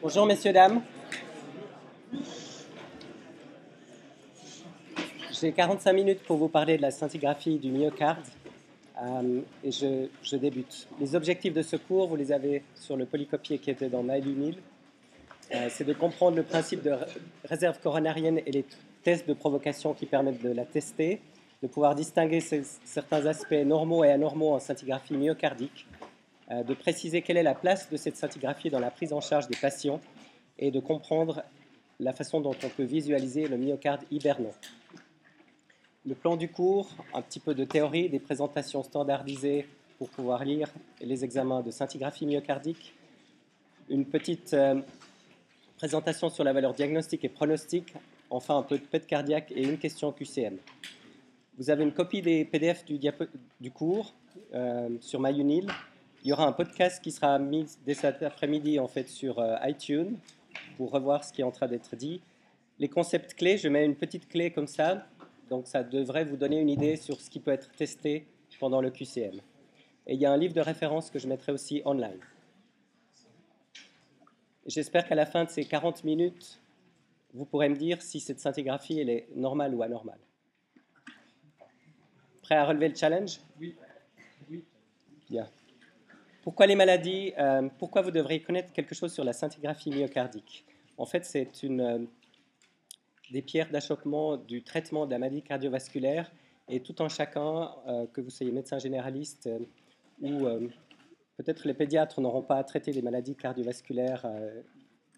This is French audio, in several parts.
Bonjour messieurs, dames. J'ai 45 minutes pour vous parler de la scintigraphie du myocarde euh, et je, débute. Les objectifs de ce cours, vous les avez sur le polycopier qui était dans MyLunil. Euh, c'est de comprendre le principe de réserve coronarienne et les tests de provocation qui permettent de la tester, de pouvoir distinguer certains aspects normaux et anormaux en scintigraphie myocardique, de préciser quelle est la place de cette scintigraphie dans la prise en charge des patients et de comprendre la façon dont on peut visualiser le myocarde hibernant. Le plan du cours, un petit peu de théorie, des présentations standardisées pour pouvoir lire les examens de scintigraphie myocardique, une petite euh, présentation sur la valeur diagnostique et pronostique, enfin un peu de PET cardiaque et une question QCM. Vous avez une copie des PDF du, du cours euh, sur MyUnil. Il y aura un podcast qui sera mis dès cet après-midi en fait sur euh, iTunes pour revoir ce qui est en train d'être dit. Les concepts clés, je mets une petite clé comme ça donc ça devrait vous donner une idée sur ce qui peut être testé pendant le QCM. Et il y a un livre de référence que je mettrai aussi online. J'espère qu'à la fin de ces 40 minutes, vous pourrez me dire si cette scintigraphie elle est normale ou anormale. Prêt à relever le challenge? Oui. oui. Bien. Pourquoi les maladies euh, Pourquoi vous devriez connaître quelque chose sur la scintigraphie myocardique? En fait, c'est une euh, des pierres d'achoppement du traitement de la maladie cardiovasculaire et tout en chacun, euh, que vous soyez médecin généraliste ou peut-être les pédiatres n'auront pas à traiter les maladies cardiovasculaires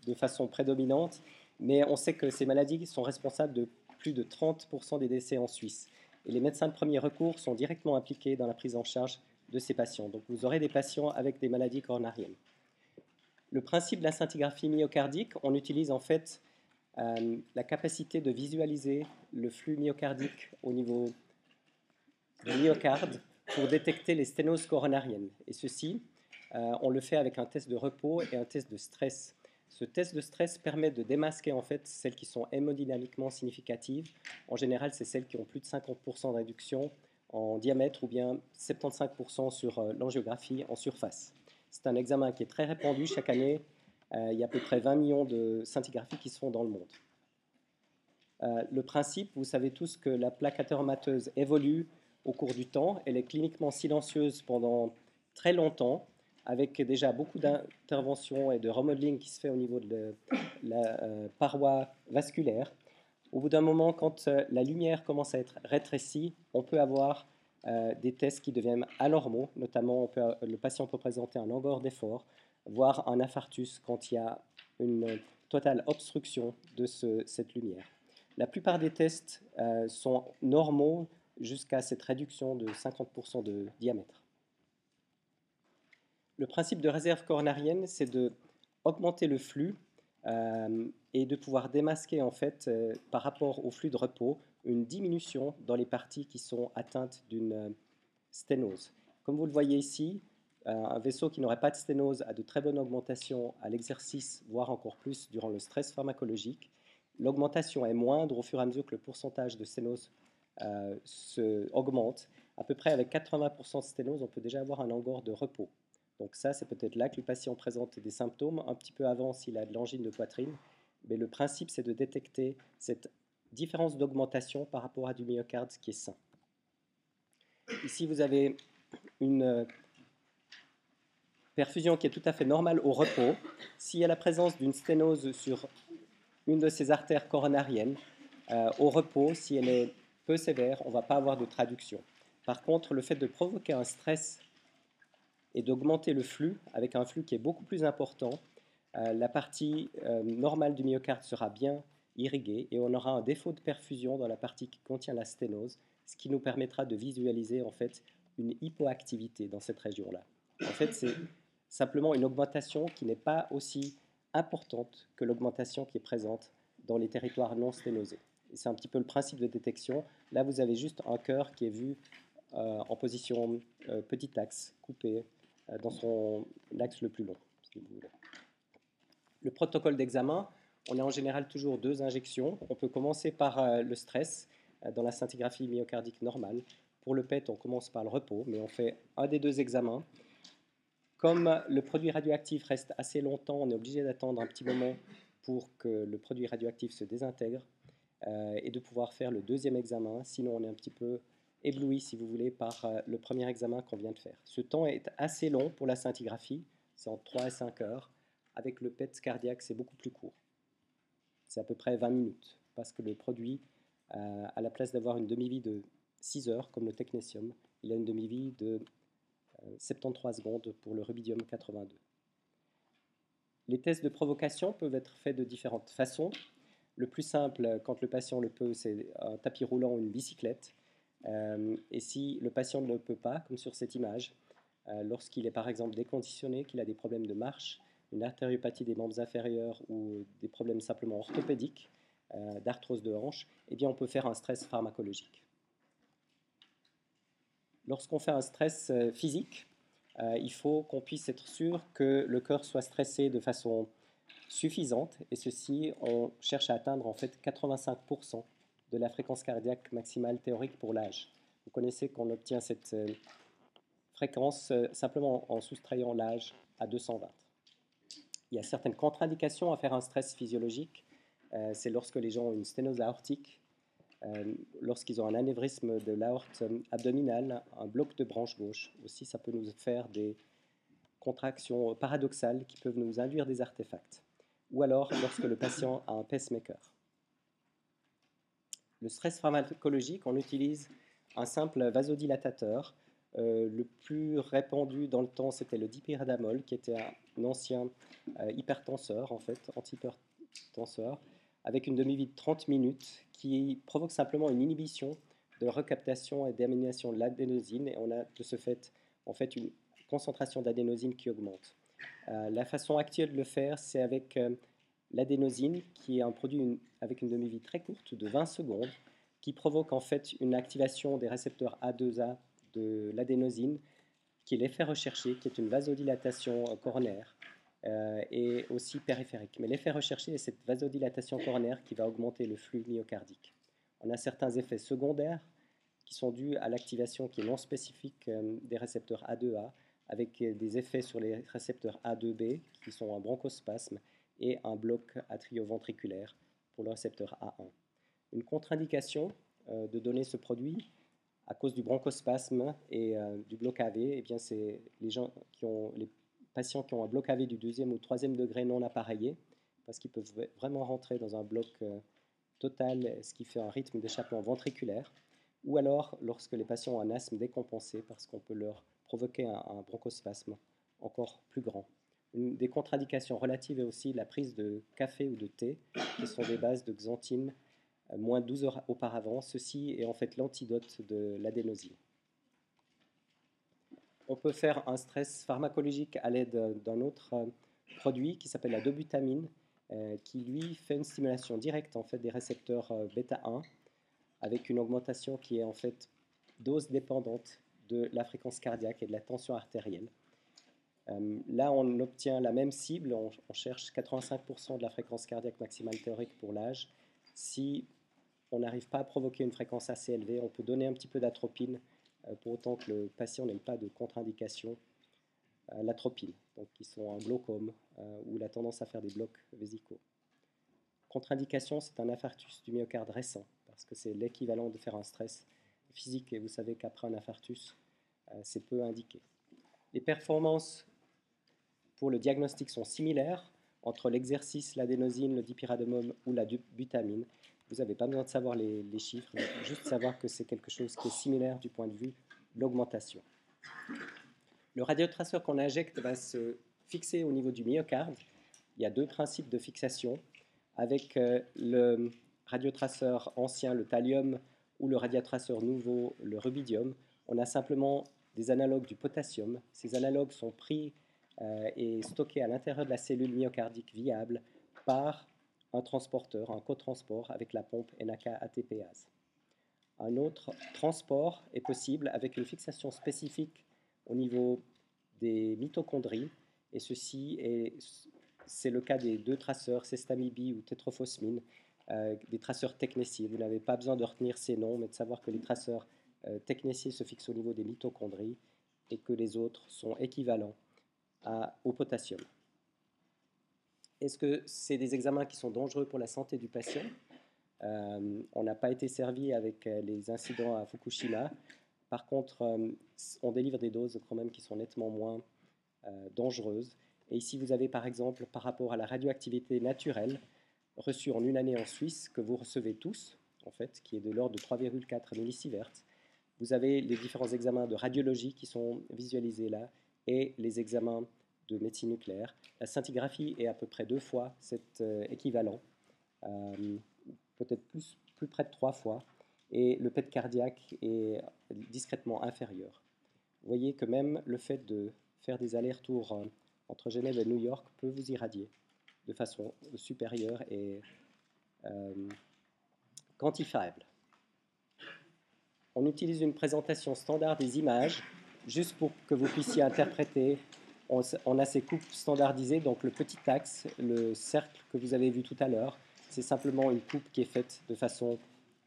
de façon prédominante, mais on sait que ces maladies sont responsables de plus de 30% des décès en Suisse. Et les médecins de premier recours sont directement impliqués dans la prise en charge de ces patients. Donc vous aurez des patients avec des maladies coronariennes. Le principe de la scintigraphie myocardique, on utilise en fait euh, la capacité de visualiser le flux myocardique au niveau du myocarde pour détecter les sténoses coronariennes. Et ceci, euh, on le fait avec un test de repos et un test de stress. Ce test de stress permet de démasquer en fait celles qui sont hémodynamiquement significatives. En général, c'est celles qui ont plus de 50% de réduction en diamètre ou bien 75% sur euh, l'angiographie en surface. C'est un examen qui est très répandu chaque année euh, il y a à peu près 20 millions de scintigraphies qui se font dans le monde. Euh, le principe, vous savez tous que la plaque atheromateuse évolue au cours du temps. Elle est cliniquement silencieuse pendant très longtemps, avec déjà beaucoup d'interventions et de remodeling qui se fait au niveau de la paroi vasculaire. Au bout d'un moment, quand la lumière commence à être rétrécie, on peut avoir des tests qui deviennent anormaux, notamment le patient peut présenter un angor d'effort, voire un infarctus quand il y a une totale obstruction de cette lumière. La plupart des tests euh, sont normaux jusqu'à cette réduction de 50% de diamètre. Le principe de réserve coronarienne, c'est de augmenter le flux euh, et de pouvoir démasquer en fait euh, par rapport au flux de repos une diminution dans les parties qui sont atteintes d'une sténose. Comme vous le voyez ici, euh, un vaisseau qui n'aurait pas de sténose a de très bonnes augmentations à l'exercice, voire encore plus durant le stress pharmacologique. L'augmentation est moindre au fur et à mesure que le pourcentage de sténose euh, se augmente. À peu près avec 80% de sténose, on peut déjà avoir un angor de repos. Donc ça, c'est peut-être là que le patient présente des symptômes, un petit peu avant s'il a de l'angine de poitrine. Mais le principe, c'est de détecter cette différence d'augmentation par rapport à du myocarde qui est sain. Ici, vous avez une perfusion qui est tout à fait normale au repos, s'il y a la présence d'une sténose sur une de ces artères coronariennes, euh, au repos, si elle est peu sévère, on ne va pas avoir de traduction. Par contre, le fait de provoquer un stress et d'augmenter le flux, avec un flux qui est beaucoup plus important, euh, la partie euh, normale du myocarde sera bien irriguée et on aura un défaut de perfusion dans la partie qui contient la sténose, ce qui nous permettra de visualiser en fait une hypoactivité dans cette région-là. En fait, c'est simplement une augmentation qui n'est pas aussi importante que l'augmentation qui est présente dans les territoires non sténosés. C'est un petit peu le principe de détection. Là, vous avez juste un cœur qui est vu euh, en position petit axe, coupé, dans son axe le plus long. Le protocole d'examen, on a en général toujours deux injections. On peut commencer par le stress dans la scintigraphie myocardique normale. Pour le PET, on commence par le repos, mais on fait un des deux examens Comme le produit radioactif reste assez longtemps, on est obligé d'attendre un petit moment pour que le produit radioactif se désintègre euh, et de pouvoir faire le deuxième examen. Sinon, on est un petit peu ébloui, si vous voulez, par euh, le premier examen qu'on vient de faire. Ce temps est assez long pour la scintigraphie, c'est en 3 à 5 heures. Avec le PET cardiaque, c'est beaucoup plus court. C'est à peu près 20 minutes, parce que le produit, euh, à la place d'avoir une demi-vie de 6 heures, comme le technétium, il a une demi-vie de 73 secondes pour le rubidium 82. Les tests de provocation peuvent être faits de différentes façons. Le plus simple, quand le patient le peut, c'est un tapis roulant ou une bicyclette. Euh, et si le patient ne peut pas, comme sur cette image, euh, lorsqu'il est par exemple déconditionné, qu'il a des problèmes de marche, une artériopathie des membres inférieurs ou des problèmes simplement orthopédiques, euh, d'arthrose de hanche, eh bien on peut faire un stress pharmacologique. Lorsqu'on fait un stress physique, il faut qu'on puisse être sûr que le cœur soit stressé de façon suffisante, et ceci, on cherche à atteindre en fait 85% de la fréquence cardiaque maximale théorique pour l'âge. Vous connaissez qu'on obtient cette euh, fréquence simplement en soustrayant l'âge à 220. Il y a certaines contre-indications à faire un stress physiologique. c'est lorsque les gens ont une sténose aortique, euh, lorsqu'ils ont un anévrisme de l'aorte abdominale, un bloc de branche gauche. Aussi, ça peut nous faire des contractions paradoxales qui peuvent nous induire des artefacts. Ou alors lorsque le patient a un pacemaker. Le stress pharmacologique, on utilise un simple vasodilatateur. Euh, le plus répandu dans le temps, c'était le dipyridamol, qui était un ancien euh, hypertenseur, en fait, antihypertenseur, avec une demi-vie de 30 minutes qui provoque simplement une inhibition de recaptation et d'élimination de l'adénosine et on a de ce fait en fait une concentration d'adénosine qui augmente. Euh, la façon actuelle de le faire, c'est avec l'adénosine, qui est un produit avec une demi-vie très courte de 20 secondes, qui provoque en fait une activation des récepteurs A2A de l'adénosine, qui est l'effet recherché, qui est une vasodilatation coronaire euh, et aussi périphérique. Mais l'effet recherché est cette vasodilatation coronaire qui va augmenter le flux myocardique. On a certains effets secondaires qui sont dus à l'activation qui est non spécifique euh, des récepteurs A2A, avec des effets sur les récepteurs A2B, qui sont un bronchospasme, et un bloc atrioventriculaire pour le récepteur A1. Une contre-indication euh, de donner ce produit à cause du bronchospasme et du bloc AV, eh bien c'est les les patients qui ont un bloc AV du deuxième ou troisième degré non appareillé, parce qu'ils peuvent vraiment rentrer dans un bloc euh, total, ce qui fait un rythme d'échappement ventriculaire, ou alors lorsque les patients ont un asthme décompensé, parce qu'on peut leur provoquer un, bronchospasme encore plus grand. Une des contre-indications relatives est aussi la prise de café ou de thé, qui sont des bases de xanthine euh, moins 12 heures auparavant. Ceci est en fait l'antidote de l'adénosine on peut faire un stress pharmacologique à l'aide d'un autre euh, produit qui s'appelle la dobutamine, euh, qui lui fait une stimulation directe en fait des récepteurs bêta 1 avec une augmentation qui est en fait dose dépendante de la fréquence cardiaque et de la tension artérielle. Là, on obtient la même cible, on, cherche 85% de la fréquence cardiaque maximale théorique pour l'âge. Si on n'arrive pas à provoquer une fréquence assez élevée, on peut donner un petit peu d'atropine euh, pour autant que le patient n'ait pas de contre-indication à l'atropine, donc qui sont un glaucome euh, ou la tendance à faire des blocs vésicaux. Contre-indication, c'est un infarctus du myocarde récent, parce que c'est l'équivalent de faire un stress physique, et vous savez qu'après un infarctus, euh, c'est peu indiqué. Les performances pour le diagnostic sont similaires entre l'exercice, l'adénosine, le dipyridamol ou la butamine, vous n'avez pas besoin de savoir les, chiffres, juste savoir que c'est quelque chose qui est similaire du point de vue de l'augmentation. Le radiotraceur qu'on injecte va se fixer au niveau du myocarde. Il y a deux principes de fixation. Avec euh, le radiotraceur ancien, le thallium, ou le radiotraceur nouveau, le rubidium, on a simplement des analogues du potassium. Ces analogues sont pris euh, et stockés à l'intérieur de la cellule myocardique viable par un transporteur, un cotransport avec la pompe NAK-ATPase. Un autre transport est possible avec une fixation spécifique au niveau des mitochondries, et ceci est, c'est le cas des deux traceurs, Sestamibi ou tétrophosmine, euh, des traceurs technéciés. Vous n'avez pas besoin de retenir ces noms, mais de savoir que les traceurs euh, se fixent au niveau des mitochondries et que les autres sont équivalents au potassium. Est-ce que c'est des examens qui sont dangereux pour la santé du patient? Euh, On n'a pas été servi avec euh, les incidents à Fukushima. Par contre, euh, on délivre des doses quand même qui sont nettement moins dangereuses. Et ici, vous avez par exemple, par rapport à la radioactivité naturelle reçue en une année en Suisse, que vous recevez tous, en fait, qui est de l'ordre de 3,4 millisieverts, vous avez les différents examens de radiologie qui sont visualisés là et les examens de médecine nucléaire. La scintigraphie est à peu près deux fois cet euh, équivalent, euh, peut-être plus, plus près de trois fois, et le PET cardiaque est discrètement inférieur. Vous voyez que même le fait de faire des allers-retours euh, entre Genève et New York peut vous irradier de façon supérieure et quantifiable. On utilise une présentation standard des images juste pour que vous puissiez interpréter on, a ces coupes standardisées, donc le petit axe, le cercle que vous avez vu tout à l'heure, c'est simplement une coupe qui est faite de façon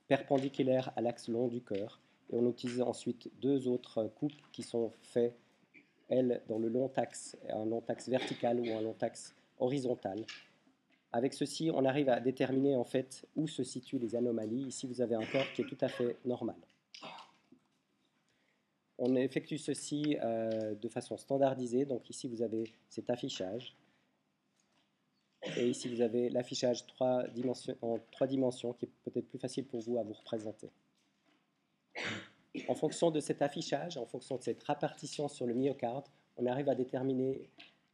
perpendiculaire à l'axe long du cœur. Et on utilise ensuite deux autres coupes qui sont faites, elles, dans le long axe, un long axe vertical ou un long axe horizontal. Avec ceci, on arrive à déterminer en fait où se situent les anomalies. Ici, vous avez un corps qui est tout à fait normal. On effectue ceci euh, de façon standardisée. Donc ici, vous avez cet affichage. Et ici, vous avez l'affichage en trois dimensions qui est peut-être plus facile pour vous à vous représenter. En fonction de cet affichage, en fonction de cette répartition sur le myocarde, on arrive à déterminer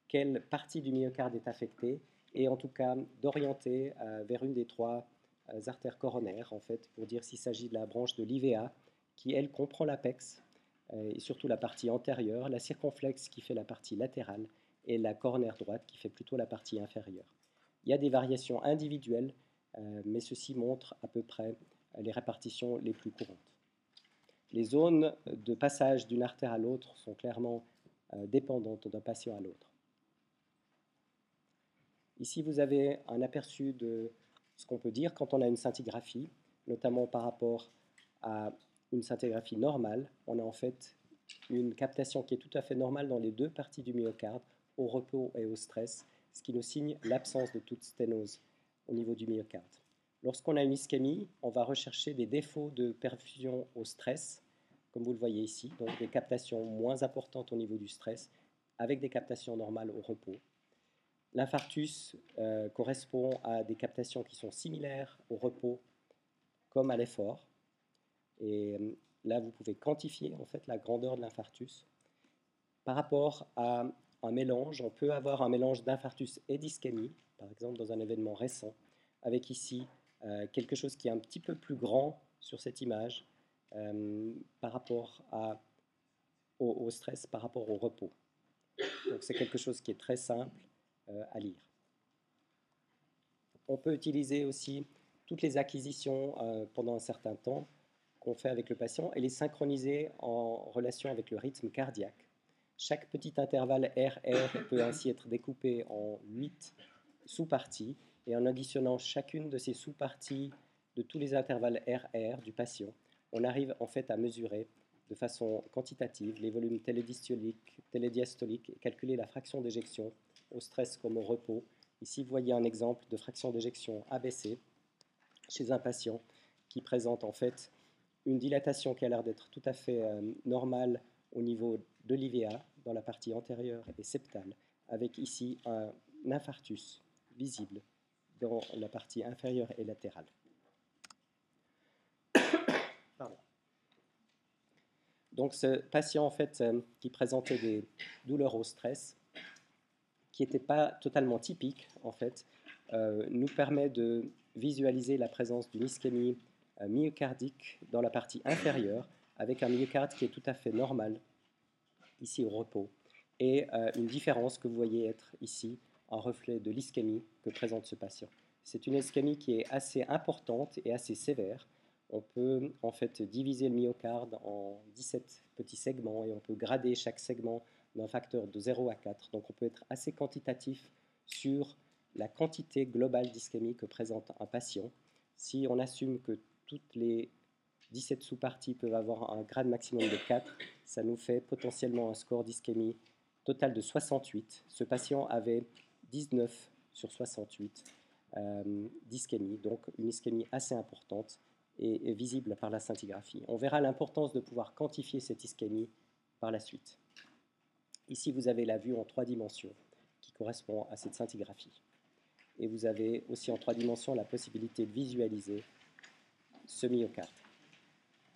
quelle partie du myocarde est affectée et en tout cas d'orienter euh, vers une des trois euh, artères coronaires, en fait, pour dire s'il s'agit de la branche de l'IVA, qui elle comprend l'apex, et surtout la partie antérieure, la circonflexe qui fait la partie latérale et la coronaire droite qui fait plutôt la partie inférieure. Il y a des variations individuelles, euh, mais ceci montre à peu près euh, les répartitions les plus courantes. Les zones de passage d'une artère à l'autre sont clairement dépendantes d'un patient à l'autre. Ici, vous avez un aperçu de ce qu'on peut dire quand on a une scintigraphie, notamment par rapport à une scintigraphie normale, on a en fait une captation qui est tout à fait normale dans les deux parties du myocarde, au repos et au stress, ce qui nous signe l'absence de toute sténose au niveau du myocarde. Lorsqu'on a une ischémie, on va rechercher des défauts de perfusion au stress, comme vous le voyez ici, donc des captations moins importantes au niveau du stress, avec des captations normales au repos. L'infarctus euh, correspond à des captations qui sont similaires au repos comme à l'effort. Et euh, là, vous pouvez quantifier en fait la grandeur de l'infarctus. Par rapport à un mélange, on peut avoir un mélange d'infarctus et d'ischémie, par exemple dans un événement récent, avec ici euh, quelque chose qui est un petit peu plus grand sur cette image euh, par rapport au, stress, par rapport au repos. Donc c'est quelque chose qui est très simple à lire. On peut utiliser aussi toutes les acquisitions pendant un certain temps qu'on fait avec le patient et les synchroniser en relation avec le rythme cardiaque. Chaque petit intervalle RR peut ainsi être découpé en 8 sous-parties et en additionnant chacune de ces sous-parties de tous les intervalles RR du patient, on arrive en fait à mesurer de façon quantitative les volumes télédystoliques, télédiastoliques et calculer la fraction d'éjection au stress comme au repos. Ici, vous voyez un exemple de fraction d'éjection ABC chez un patient qui présente en fait une dilatation qui a l'air d'être tout à fait euh, normale au niveau de l'IVA, dans la partie antérieure et septale, avec ici un infarctus visible dans la partie inférieure et latérale. Donc ce patient en fait euh, qui présentait des douleurs au stress, qui n'étaient pas totalement typiques en fait, euh, nous permet de visualiser la présence d'une ischémie myocardique dans la partie inférieure, avec un myocarde qui est tout à fait normal, ici au repos, et euh, une différence que vous voyez être ici, un reflet de l'ischémie que présente ce patient. C'est une ischémie qui est assez importante et assez sévère. On peut en fait diviser le myocarde en 17 petits segments et on peut grader chaque segment d'un facteur de 0 à 4. Donc on peut être assez quantitatif sur la quantité globale d'ischémie que présente un patient. Si on assume que toutes les 17 sous-parties peuvent avoir un grade maximum de 4, ça nous fait potentiellement un score d'ischémie total de 68. Ce patient avait 19 sur 68 euh, d'ischémie, donc une ischémie assez importante et, visible par la scintigraphie. On verra l'importance de pouvoir quantifier cette ischémie par la suite. Ici, vous avez la vue en trois dimensions qui correspond à cette scintigraphie. Et vous avez aussi en trois dimensions la possibilité de visualiser ce myocarde.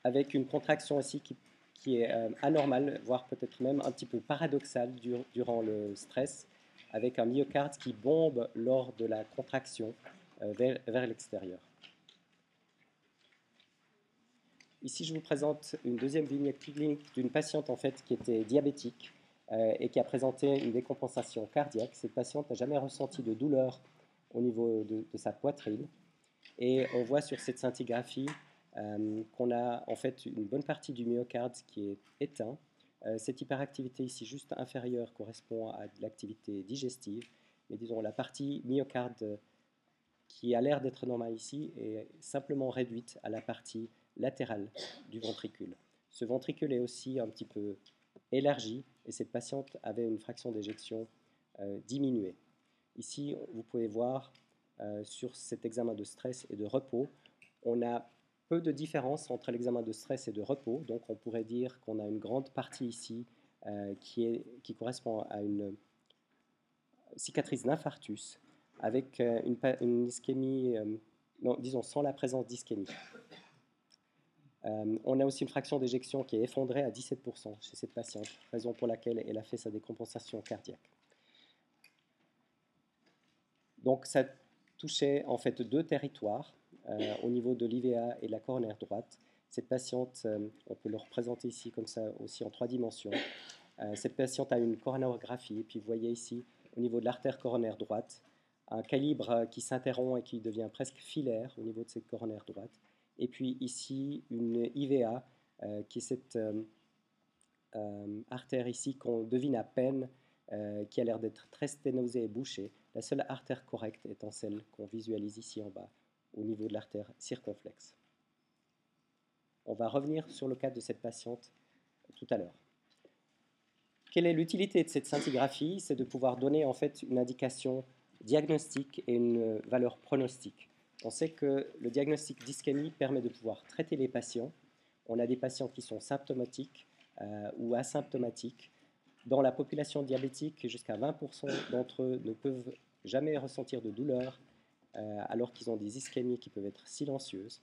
Avec une contraction ici qui, est euh, anormale, voire peut-être même un petit peu paradoxale durant le stress, avec un myocarde qui bombe lors de la contraction euh, vers, l'extérieur. Ici, je vous présente une deuxième vignette clinique d'une patiente en fait qui était diabétique euh, et qui a présenté une décompensation cardiaque. Cette patiente n'a jamais ressenti de douleur au niveau de, sa poitrine. Et on voit sur cette scintigraphie euh, qu'on a en fait une bonne partie du myocarde qui est éteint euh, cette hyperactivité ici juste inférieure correspond à l'activité digestive, mais disons la partie myocarde qui a l'air d'être normale ici est simplement réduite à la partie latérale du ventricule. Ce ventricule est aussi un petit peu élargi et cette patiente avait une fraction d'éjection euh, diminuée. Ici, vous pouvez voir sur cet examen de stress et de repos, on a peu de différence entre l'examen de stress et de repos. Donc on pourrait dire qu'on a une grande partie ici euh, qui, correspond à une cicatrice d'infarctus avec euh, une, ischémie, euh, disons sans la présence d'ischémie. on a aussi une fraction d'éjection qui est effondrée à 17% chez cette patiente, raison pour laquelle elle a fait sa décompensation cardiaque. Donc touchait en fait deux territoires. Euh, au niveau de l'IVA et de la coronaire droite. Cette patiente, euh, on peut le représenter ici comme ça aussi en trois dimensions. Euh, cette patiente a une coronarographie, et puis vous voyez ici au niveau de l'artère coronaire droite, un calibre qui s'interrompt et qui devient presque filaire au niveau de cette coronaire droite. Et puis ici, une IVA, qui est cette artère ici qu'on devine à peine, qui a l'air d'être très sténosée et bouchée. La seule artère correcte étant celle qu'on visualise ici en bas, au niveau de l'artère circonflexe. On va revenir sur le cas de cette patiente tout à l'heure. Quelle est l'utilité de cette scintigraphie? C'est de pouvoir donner en fait une indication diagnostique et une valeur pronostique. On sait que le diagnostic d'ischémie permet de pouvoir traiter les patients. On a des patients qui sont symptomatiques euh, ou asymptomatiques. Dans la population diabétique, jusqu'à 20% d'entre eux ne peuvent jamais ressentir de douleur euh, alors qu'ils ont des ischémies qui peuvent être silencieuses.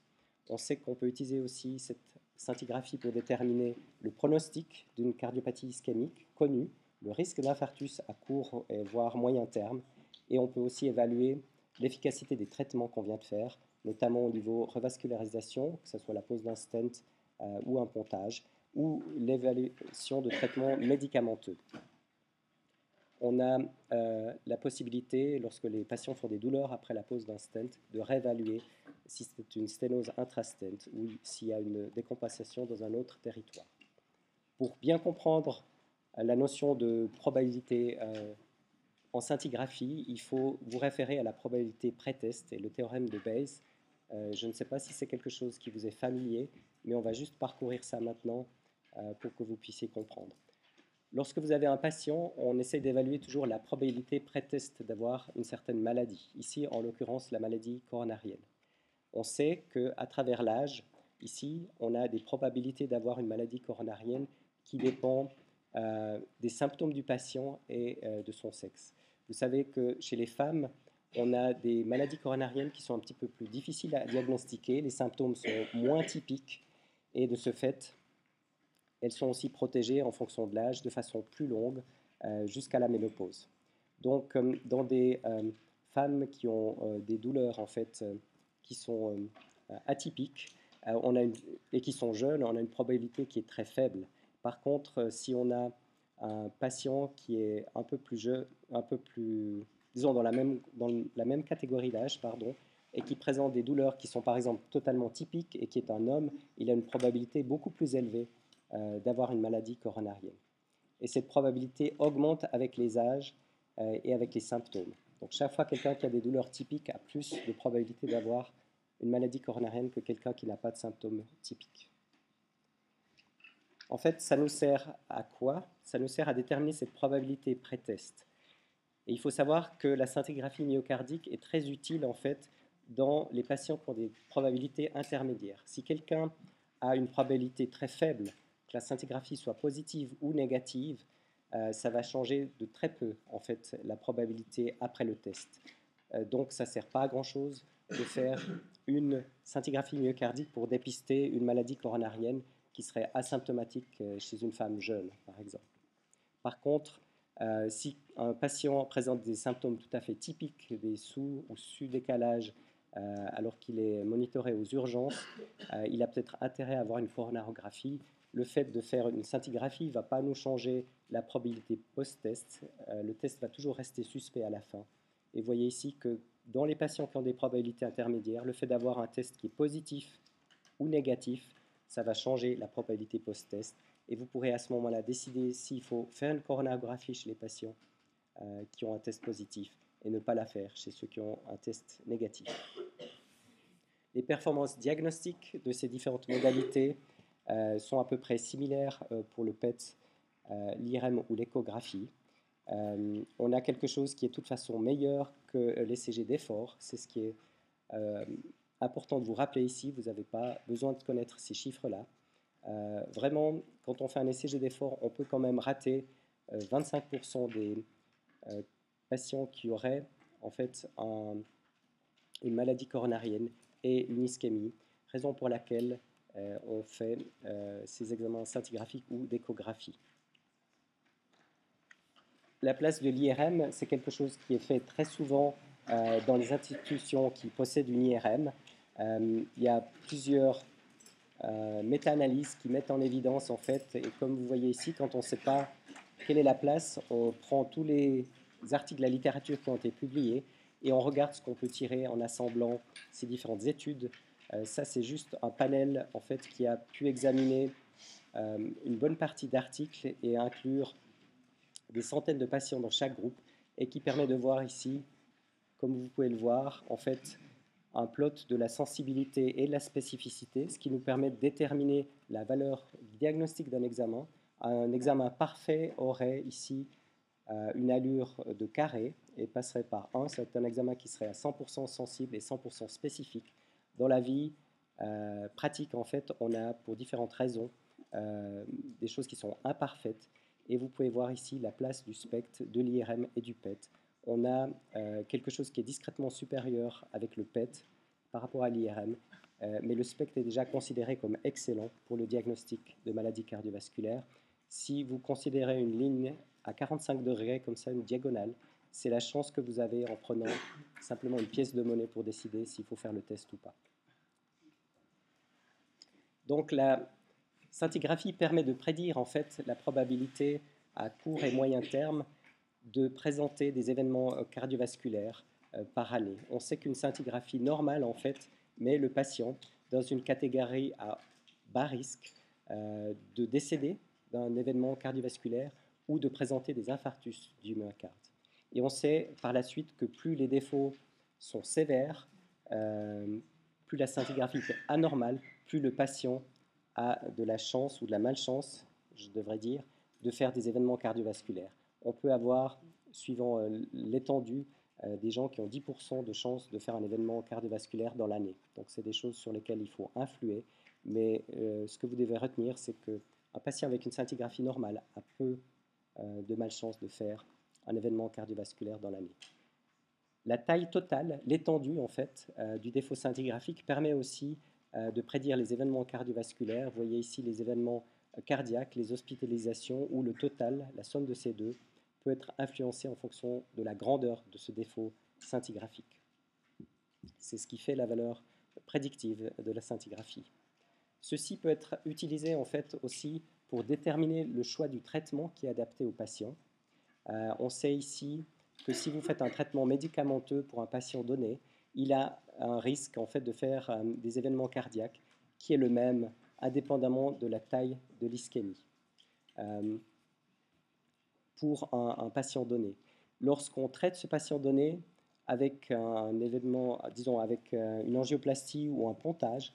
On sait qu'on peut utiliser aussi cette scintigraphie pour déterminer le pronostic d'une cardiopathie ischémique connue, le risque d'infarctus à court et voire moyen terme, et on peut aussi évaluer l'efficacité des traitements qu'on vient de faire, notamment au niveau revascularisation, que ce soit la pose d'un stent euh, ou un pontage, ou l'évaluation de traitements médicamenteux on a euh, la possibilité, lorsque les patients font des douleurs après la pose d'un stent, de réévaluer si c'est une sténose intrastent ou s'il y a une décompensation dans un autre territoire. Pour bien comprendre euh, la notion de probabilité euh, en scintigraphie, il faut vous référer à la probabilité pré-test et le théorème de Bayes. je ne sais pas si c'est quelque chose qui vous est familier, mais on va juste parcourir ça maintenant pour que vous puissiez comprendre. Lorsque vous avez un patient, on essaie d'évaluer toujours la probabilité pré-test d'avoir une certaine maladie. Ici, en l'occurrence, la maladie coronarienne. On sait qu'à travers l'âge, ici, on a des probabilités d'avoir une maladie coronarienne qui dépend euh, des symptômes du patient et euh, de son sexe. Vous savez que chez les femmes, on a des maladies coronariennes qui sont un petit peu plus difficiles à diagnostiquer, les symptômes sont moins typiques et de ce fait, elles sont aussi protégées en fonction de l'âge de façon plus longue euh, jusqu'à la ménopause. Donc, dans des euh, femmes qui ont euh, des douleurs en fait qui sont atypiques et qui sont jeunes, on a une probabilité qui est très faible. Par contre, si on a un patient qui est un peu plus jeune, un peu plus, disons dans la même, dans la même catégorie d'âge, pardon, et qui présente des douleurs qui sont par exemple totalement typiques et qui est un homme, il a une probabilité beaucoup plus élevée euh, d'avoir une maladie coronarienne. Et cette probabilité augmente avec les âges euh, et avec les symptômes. Donc chaque fois quelqu'un qui a des douleurs typiques a plus de probabilité d'avoir une maladie coronarienne que quelqu'un qui n'a pas de symptômes typiques. En fait, ça nous sert à quoi? Ça nous sert à déterminer cette probabilité pré-test. Et il faut savoir que la scintigraphie myocardique est très utile en fait dans les patients qui ont des probabilités intermédiaires. Si quelqu'un a une probabilité très faible que la scintigraphie soit positive ou négative, euh, ça va changer de très peu en fait la probabilité après le test. Euh, donc ça ne sert pas à grand chose de faire une scintigraphie myocardique pour dépister une maladie coronarienne qui serait asymptomatique euh, chez une femme jeune, par exemple. Par contre, si un patient présente des symptômes tout à fait typiques, des sous- ou sous-décalages, alors qu'il est monitoré aux urgences, il a peut-être intérêt à avoir une coronarographie le fait de faire une scintigraphie ne va pas nous changer la probabilité post-test. Euh, le test va toujours rester suspect à la fin. Et vous voyez ici que dans les patients qui ont des probabilités intermédiaires, le fait d'avoir un test qui est positif ou négatif, ça va changer la probabilité post-test. Et vous pourrez à ce moment-là décider s'il faut faire une coronarographie chez les patients euh, qui ont un test positif et ne pas la faire chez ceux qui ont un test négatif. Les performances diagnostiques de ces différentes modalités sont à peu près similaires euh, pour le PET, euh, l'IRM ou l'échographie. on a quelque chose qui est de toute façon meilleur que l'ECG d'effort. C'est ce qui est important de vous rappeler ici. Vous n'avez pas besoin de connaître ces chiffres-là. vraiment, quand on fait un ECG d'effort, on peut quand même rater 25% des patients qui auraient en fait une maladie coronarienne et une ischémie, raison pour laquelle euh, on fait euh, ces examens scintigraphiques ou d'échographie. La place de l'IRM, c'est quelque chose qui est fait très souvent euh, dans les institutions qui possèdent une IRM. il y a plusieurs méta-analyses qui mettent en évidence, en fait, et comme vous voyez ici, quand on ne sait pas quelle est la place, on prend tous les articles de la littérature qui ont été publiés et on regarde ce qu'on peut tirer en assemblant ces différentes études ça, c'est juste un panel en fait, qui a pu examiner euh, une bonne partie d'articles et inclure des centaines de patients dans chaque groupe et qui permet de voir ici, comme vous pouvez le voir, en fait, un plot de la sensibilité et la spécificité, ce qui nous permet de déterminer la valeur diagnostique d'un examen. Un examen parfait aurait ici euh, une allure de carré et passerait par 1. C'est un examen qui serait à 100% sensible et 100% spécifique. Dans la vie euh, pratique, en fait, on a pour différentes raisons euh, des choses qui sont imparfaites. Et vous pouvez voir ici la place du spectre, de l'IRM et du PET. On a euh, quelque chose qui est discrètement supérieur avec le PET par rapport à l'IRM, mais le spectre est déjà considéré comme excellent pour le diagnostic de maladies cardiovasculaires. Si vous considérez une ligne à 45 degrés, comme ça, une diagonale, c'est la chance que vous avez en prenant simplement une pièce de monnaie pour décider s'il faut faire le test ou pas. Donc la scintigraphie permet de prédire en fait la probabilité à court et moyen terme de présenter des événements euh, cardiovasculaires euh, par année. On sait qu'une scintigraphie normale en fait met le patient dans une catégorie à bas risque euh, de décéder d'un événement cardiovasculaire ou de présenter des infarctus du myocarde. Et on sait par la suite que plus les défauts sont sévères, plus la scintigraphie est anormale, plus le patient a de la chance ou de la malchance, je devrais dire, de faire des événements cardiovasculaires. On peut avoir, suivant euh, l'étendue, euh, des gens qui ont 10% de chance de faire un événement cardiovasculaire dans l'année. Donc c'est des choses sur lesquelles il faut influer. Mais euh, ce que vous devez retenir, c'est qu'un patient avec une scintigraphie normale a peu de malchance de faire un événement cardiovasculaire dans l'année. La taille totale, l'étendue en fait du défaut scintigraphique permet aussi euh, de prédire les événements cardiovasculaires. Vous voyez ici les événements euh, cardiaques, les hospitalisations, où le total, la somme de ces deux, peut être influencé en fonction de la grandeur de ce défaut scintigraphique. C'est ce qui fait la valeur prédictive de la scintigraphie. Ceci peut être utilisé en fait aussi pour déterminer le choix du traitement qui est adapté au patient. Euh, on sait ici que si vous faites un traitement médicamenteux pour un patient donné, il a un risque en fait de faire euh, des événements cardiaques qui est le même indépendamment de la taille de l'ischémie euh, pour un, patient donné. Lorsqu'on traite ce patient donné avec un événement, disons avec euh, une angioplastie ou un pontage,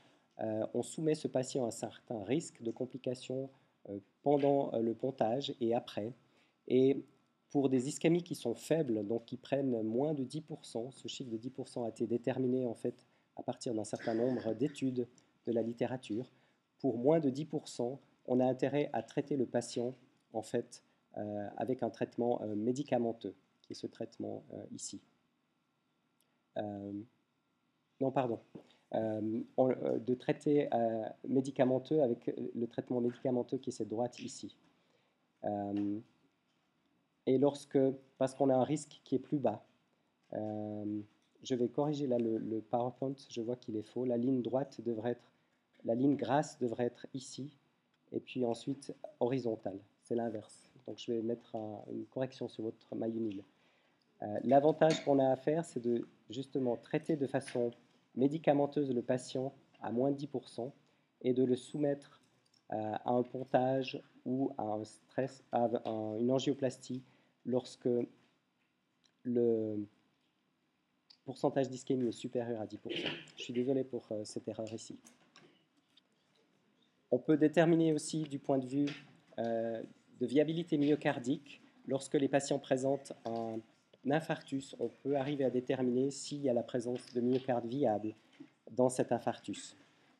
on soumet ce patient à un certain risque de complications pendant le pontage et après. Et pour des ischémies qui sont faibles, donc qui prennent moins de 10%, ce chiffre de 10% a été déterminé en fait à partir d'un certain nombre d'études de la littérature. Pour moins de 10%, on a intérêt à traiter le patient en fait euh, avec un traitement euh, médicamenteux, qui est ce traitement euh, ici. non, pardon. de traiter médicamenteux avec le traitement médicamenteux qui est cette droite ici. Et lorsque, parce qu'on a un risque qui est plus bas, je vais corriger là le, le PowerPoint, je vois qu'il est faux. La ligne droite devrait être, la ligne grasse devrait être ici, et puis ensuite horizontale. C'est l'inverse. Donc je vais mettre une correction sur votre MyUnil. Euh, L'avantage qu'on a à faire, c'est de justement traiter de façon médicamenteuse le patient à moins de 10% et de le soumettre euh, à un pontage ou à un stress, à une angioplastie lorsque le pourcentage d'ischémie est supérieur à 10%. Je suis désolé pour euh, cette erreur ici. On peut déterminer aussi du point de vue euh, de viabilité myocardique. Lorsque les patients présentent un infarctus, on peut arriver à déterminer s'il y a la présence de myocarde viable dans cet infarctus.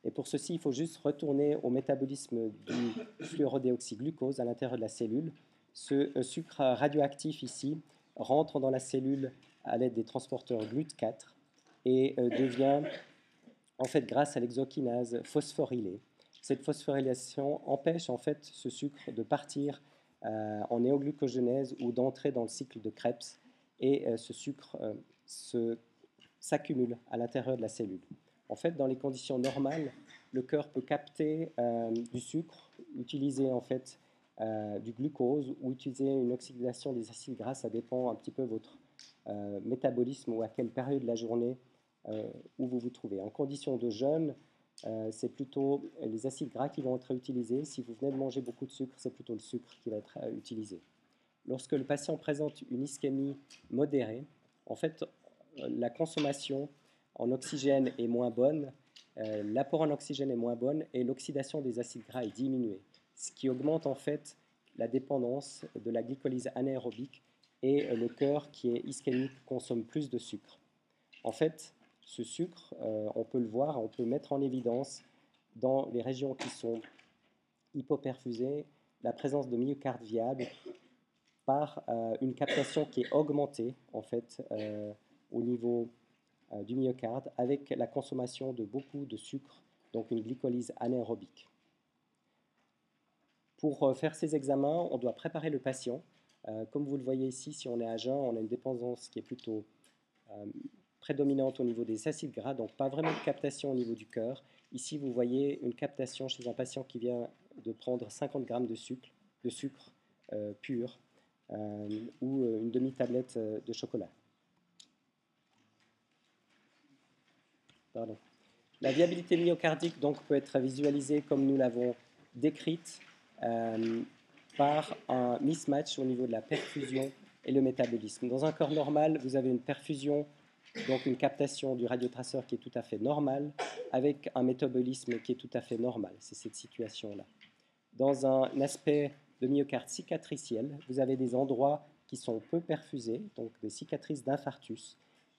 Et pour ceci, il faut juste retourner au métabolisme du fluorodéoxyglucose à l'intérieur de la cellule. Ce euh, sucre radioactif ici rentre dans la cellule à l'aide des transporteurs GLUT4 et euh, devient, en fait, grâce à l'exokinase phosphorylée, cette phosphorylation empêche en fait ce sucre de partir euh, en néoglucogénèse ou d'entrer dans le cycle de Krebs et ce sucre s'accumule à l'intérieur de la cellule. En fait, dans les conditions normales, le cœur peut capter du sucre, utiliser en fait du glucose ou utiliser une oxydation des acides gras. Ça dépend un petit peu de votre métabolisme ou à quelle période de la journée où vous vous trouvez. En conditions de jeûne, euh, c'est plutôt les acides gras qui vont être utilisés. Si vous venez de manger beaucoup de sucre, c'est plutôt le sucre qui va être euh, utilisé. Lorsque le patient présente une ischémie modérée, en fait, euh, la consommation en oxygène est moins bonne, l'apport en oxygène est moins bonne et l'oxydation des acides gras est diminuée, ce qui augmente en fait la dépendance de la glycolyse anaérobique et le cœur qui est ischémique consomme plus de sucre. En fait, ce sucre, euh, on peut le voir, on peut mettre en évidence dans les régions qui sont hypoperfusées la présence de myocarde viable par euh, une captation qui est augmentée en fait euh, au niveau du myocarde avec la consommation de beaucoup de sucre, donc une glycolyse anaérobique. Pour faire ces examens, on doit préparer le patient. comme vous le voyez ici, si on est à jeun, on a une dépendance qui est plutôt prédominante au niveau des acides gras, donc pas vraiment de captation au niveau du cœur. Ici, vous voyez une captation chez un patient qui vient de prendre 50 grammes de sucre, euh, pur euh, ou euh, une demi-tablette de chocolat. La viabilité myocardique donc, peut être visualisée comme nous l'avons décrite par un mismatch au niveau de la perfusion et le métabolisme. Dans un corps normal, vous avez une perfusion donc une captation du radiotraceur qui est tout à fait normale, avec un métabolisme qui est tout à fait normal. C'est cette situation-là. Dans un aspect de myocarde cicatriciel, vous avez des endroits qui sont peu perfusés, donc des cicatrices d'infarctus.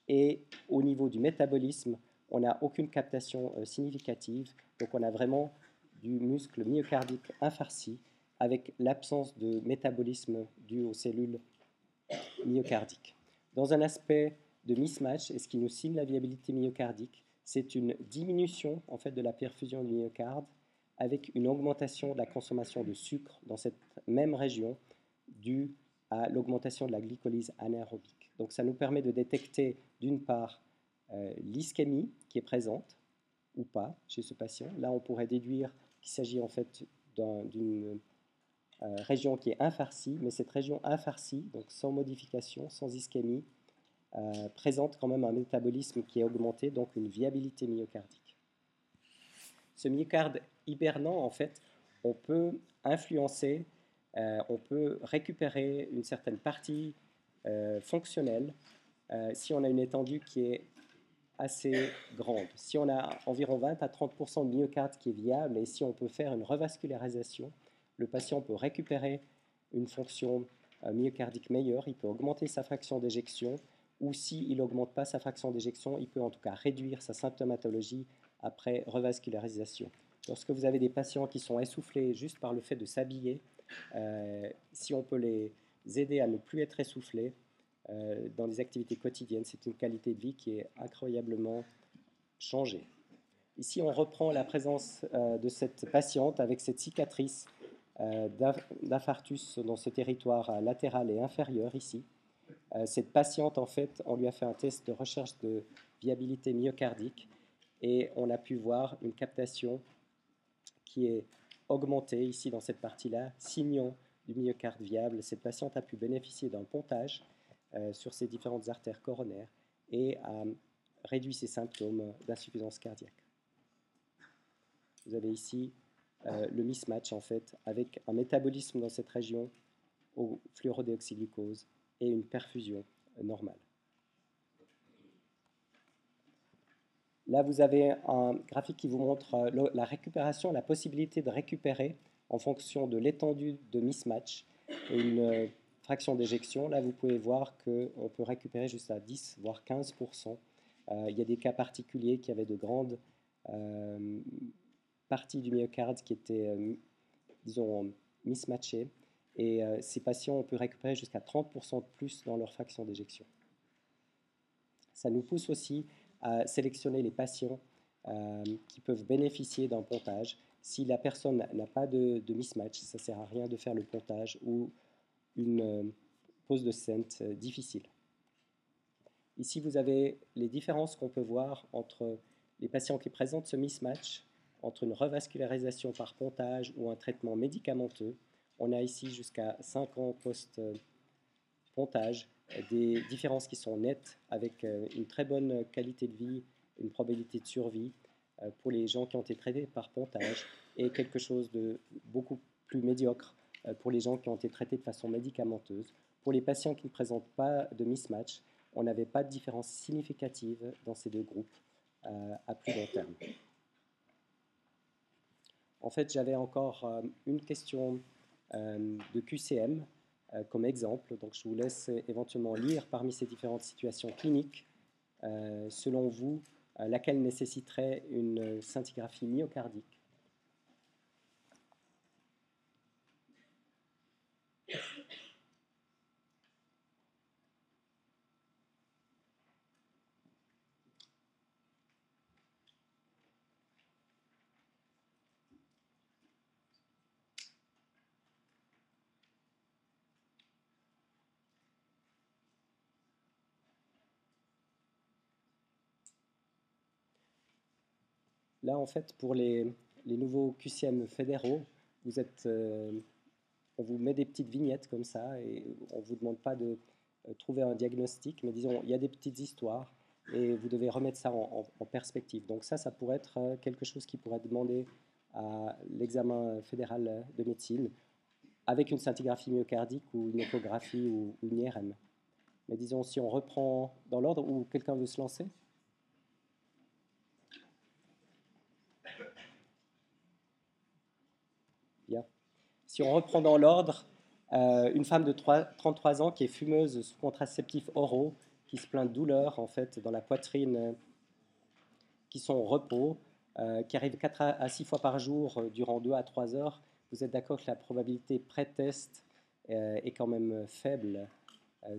Et au niveau du métabolisme, on n'a aucune captation euh, significative. Donc on a vraiment du muscle myocardique infarci avec l'absence de métabolisme dû aux cellules myocardiques. Dans un aspect de mismatch et ce qui nous signe la viabilité myocardique, c'est une diminution en fait de la perfusion du myocarde avec une augmentation de la consommation de sucre dans cette même région due à l'augmentation de la glycolyse anaérobique. Donc ça nous permet de détecter d'une part l'ischémie qui est présente ou pas chez ce patient. Là, on pourrait déduire qu'il s'agit en fait d'une euh, région qui est infarcie, mais cette région infarcie, donc sans modification, sans ischémie, euh, présente quand même un métabolisme qui est augmenté, donc une viabilité myocardique. Ce myocarde hibernant, en fait, on peut influencer, euh, on peut récupérer une certaine partie euh, fonctionnelle si on a une étendue qui est assez grande. Si on a environ 20 à 30% de myocarde qui est viable et si on peut faire une revascularisation, le patient peut récupérer une fonction myocardique meilleure, il peut augmenter sa fraction d'éjection, ou s'il n'augmente pas sa fraction d'éjection, il peut en tout cas réduire sa symptomatologie après revascularisation. Lorsque vous avez des patients qui sont essoufflés juste par le fait de s'habiller, euh, si on peut les aider à ne plus être essoufflés euh, dans les activités quotidiennes, c'est une qualité de vie qui est incroyablement changée. Ici, on reprend la présence euh, de cette patiente avec cette cicatrice d'infarctus dans ce territoire latéral et inférieur ici. cette patiente, en fait, on lui a fait un test de recherche de viabilité myocardique et on a pu voir une captation qui est augmentée ici dans cette partie-là, signant du myocarde viable. Cette patiente a pu bénéficier d'un pontage euh, sur ses différentes artères coronaires et a réduit ses symptômes d'insuffisance cardiaque. Vous avez ici euh, le mismatch en fait avec un métabolisme dans cette région au fluorodéoxyglucose et une perfusion normale. Là, vous avez un graphique qui vous montre euh, la récupération, la possibilité de récupérer en fonction de l'étendue de mismatch une euh, fraction d'éjection. Là, vous pouvez voir qu'on peut récupérer jusqu'à 10, voire 15%. Euh, il y a des cas particuliers qui avaient de grandes parties du myocarde qui étaient, disons, mismatchées. Et ces patients, ont pu récupérer jusqu'à 30% de plus dans leur fraction d'éjection. Ça nous pousse aussi à sélectionner les patients euh, qui peuvent bénéficier d'un pontage. Si la personne n'a pas de, mismatch, ça ne sert à rien de faire le pontage ou une euh, pose de scente euh, difficile. Ici, vous avez les différences qu'on peut voir entre les patients qui présentent ce mismatch, entre une revascularisation par pontage ou un traitement médicamenteux. On a ici jusqu'à 5 ans post-pontage des différences qui sont nettes avec euh, une très bonne qualité de vie, une probabilité de survie euh, pour les gens qui ont été traités par pontage et quelque chose de beaucoup plus médiocre euh, pour les gens qui ont été traités de façon médicamenteuse. Pour les patients qui ne présentent pas de mismatch, on n'avait pas de différence significative dans ces deux groupes à plus long terme. En fait, j'avais encore une question de QCM euh, comme exemple. Donc je vous laisse éventuellement lire parmi ces différentes situations cliniques, euh, selon vous, euh, laquelle nécessiterait une scintigraphie myocardique Là, en fait, pour les, nouveaux QCM fédéraux, vous êtes, euh, on vous met des petites vignettes comme ça et on ne vous demande pas de euh, trouver un diagnostic, mais disons, il y a des petites histoires et vous devez remettre ça en, perspective. Donc ça, ça pourrait être euh, quelque chose qui pourrait demander à l'examen fédéral de médecine avec une scintigraphie myocardique ou une échographie ou une IRM. Mais disons, si on reprend dans l'ordre, ou quelqu'un veut se lancer? Si on reprend dans l'ordre, euh, une femme de 33 ans qui est fumeuse sous contraceptifs oraux, qui se plaint de douleurs en fait dans la poitrine, qui sont au repos, euh, qui arrive 4 à 6 fois par jour euh, durant 2 à 3 heures, vous êtes d'accord que la probabilité pré-test est quand même faible?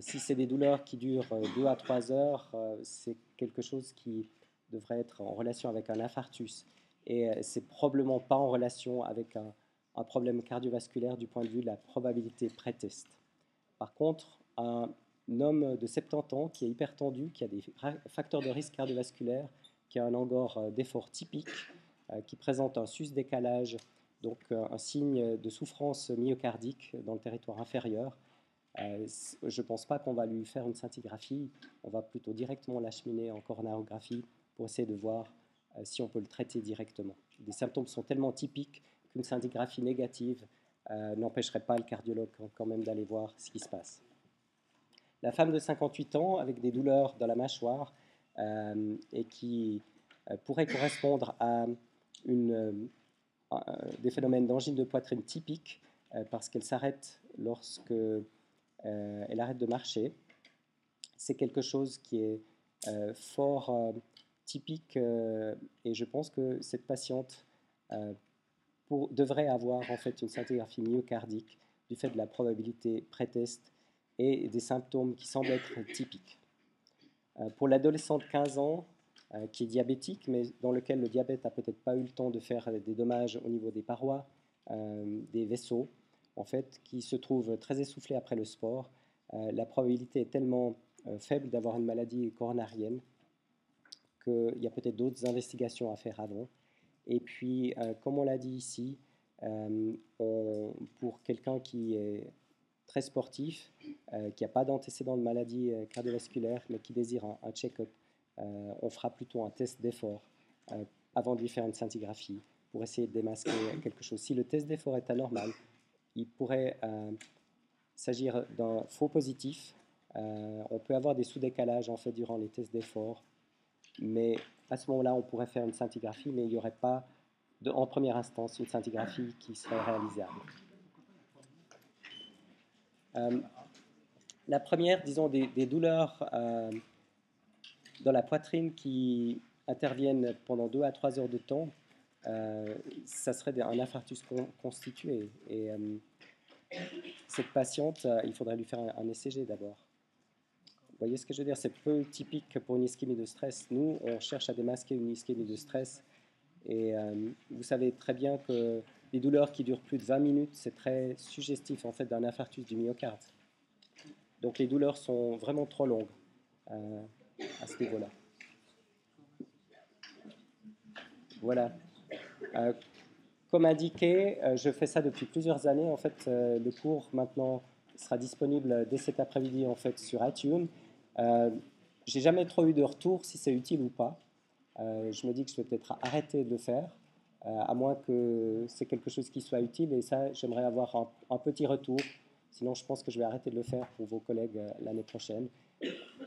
si c'est des douleurs qui durent 2 à 3 heures, c'est quelque chose qui devrait être en relation avec un infarctus. Et c'est probablement pas en relation avec un, un problème cardiovasculaire du point de vue de la probabilité pré-test. Par contre, un homme de 70 ans qui est hypertendu, qui a des facteurs de risque cardiovasculaire, qui a un angor euh, d'effort typique, euh, qui présente un sus-décalage, donc euh, un signe de souffrance myocardique dans le territoire inférieur, je ne pense pas qu'on va lui faire une scintigraphie, on va plutôt directement l'acheminer en coronarographie pour essayer de voir si on peut le traiter directement. Les symptômes sont tellement typiques qu'une scintigraphie négative euh, n'empêcherait pas le cardiologue quand même d'aller voir ce qui se passe. La femme de 58 ans avec des douleurs dans la mâchoire euh, et qui euh, pourrait correspondre à une, des phénomènes d'angine de poitrine typiques, parce qu'elle s'arrête lorsque elle arrête de marcher. C'est quelque chose qui est fort typique et je pense que cette patiente devrait avoir en fait une scintigraphie myocardique du fait de la probabilité pré-test et des symptômes qui semblent être typiques. pour l'adolescent de 15 ans, euh, qui est diabétique, mais dans lequel le diabète n'a peut-être pas eu le temps de faire des dommages au niveau des parois, euh, des vaisseaux, en fait, qui se trouve très essoufflé après le sport. Euh, la probabilité est tellement faible d'avoir une maladie coronarienne qu'il y a peut-être d'autres investigations à faire avant. Et puis, comme on l'a dit ici, pour quelqu'un qui est très sportif, qui n'a pas d'antécédent de maladie cardiovasculaire, mais qui désire un check-up euh, on fera plutôt un test d'effort euh, avant de lui faire une scintigraphie pour essayer de démasquer quelque chose. Si le test d'effort est anormal, il pourrait euh, s'agir d'un faux positif. on peut avoir des sous-décalages en fait durant les tests d'effort, mais à ce moment-là, on pourrait faire une scintigraphie, mais il n'y aurait pas en première instance une scintigraphie qui serait réalisable. la première, disons, des, douleurs dans la poitrine qui interviennent pendant 2 à 3 heures de temps, euh, ça serait un infarctus constitué. Et euh, cette patiente, euh, il faudrait lui faire un, ECG d'abord. Vous voyez ce que je veux dire? C'est peu typique pour une ischémie de stress. Nous, on cherche à démasquer une ischémie de stress. Et vous savez très bien que les douleurs qui durent plus de 20 minutes, c'est très suggestif en fait d'un infarctus du myocarde. Donc les douleurs sont vraiment trop longues à ce niveau-là. Voilà. Euh, comme indiqué, euh, je fais ça depuis plusieurs années. En fait, euh, le cours maintenant sera disponible dès cet après-midi en fait sur iTunes. J'ai jamais trop eu de retour si c'est utile ou pas. je me dis que je vais peut-être arrêter de le faire, à moins que c'est quelque chose qui soit utile. Et ça, j'aimerais avoir un, petit retour. Sinon, je pense que je vais arrêter de le faire pour vos collègues l'année prochaine.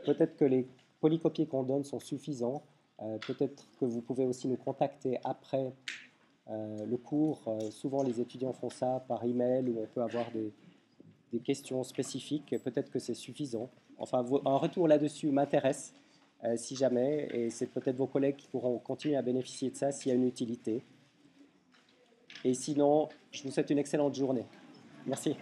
Peut-être que les polycopiés qu'on donne sont suffisants. Euh, peut-être que vous pouvez aussi nous contacter après euh, le cours. Euh, souvent, les étudiants font ça par email ou on peut avoir des questions spécifiques. Peut-être que c'est suffisant. Enfin, un retour là-dessus m'intéresse, si jamais, et c'est peut-être vos collègues qui pourront continuer à bénéficier de ça s'il y a une utilité. Et sinon, je vous souhaite une excellente journée. Merci.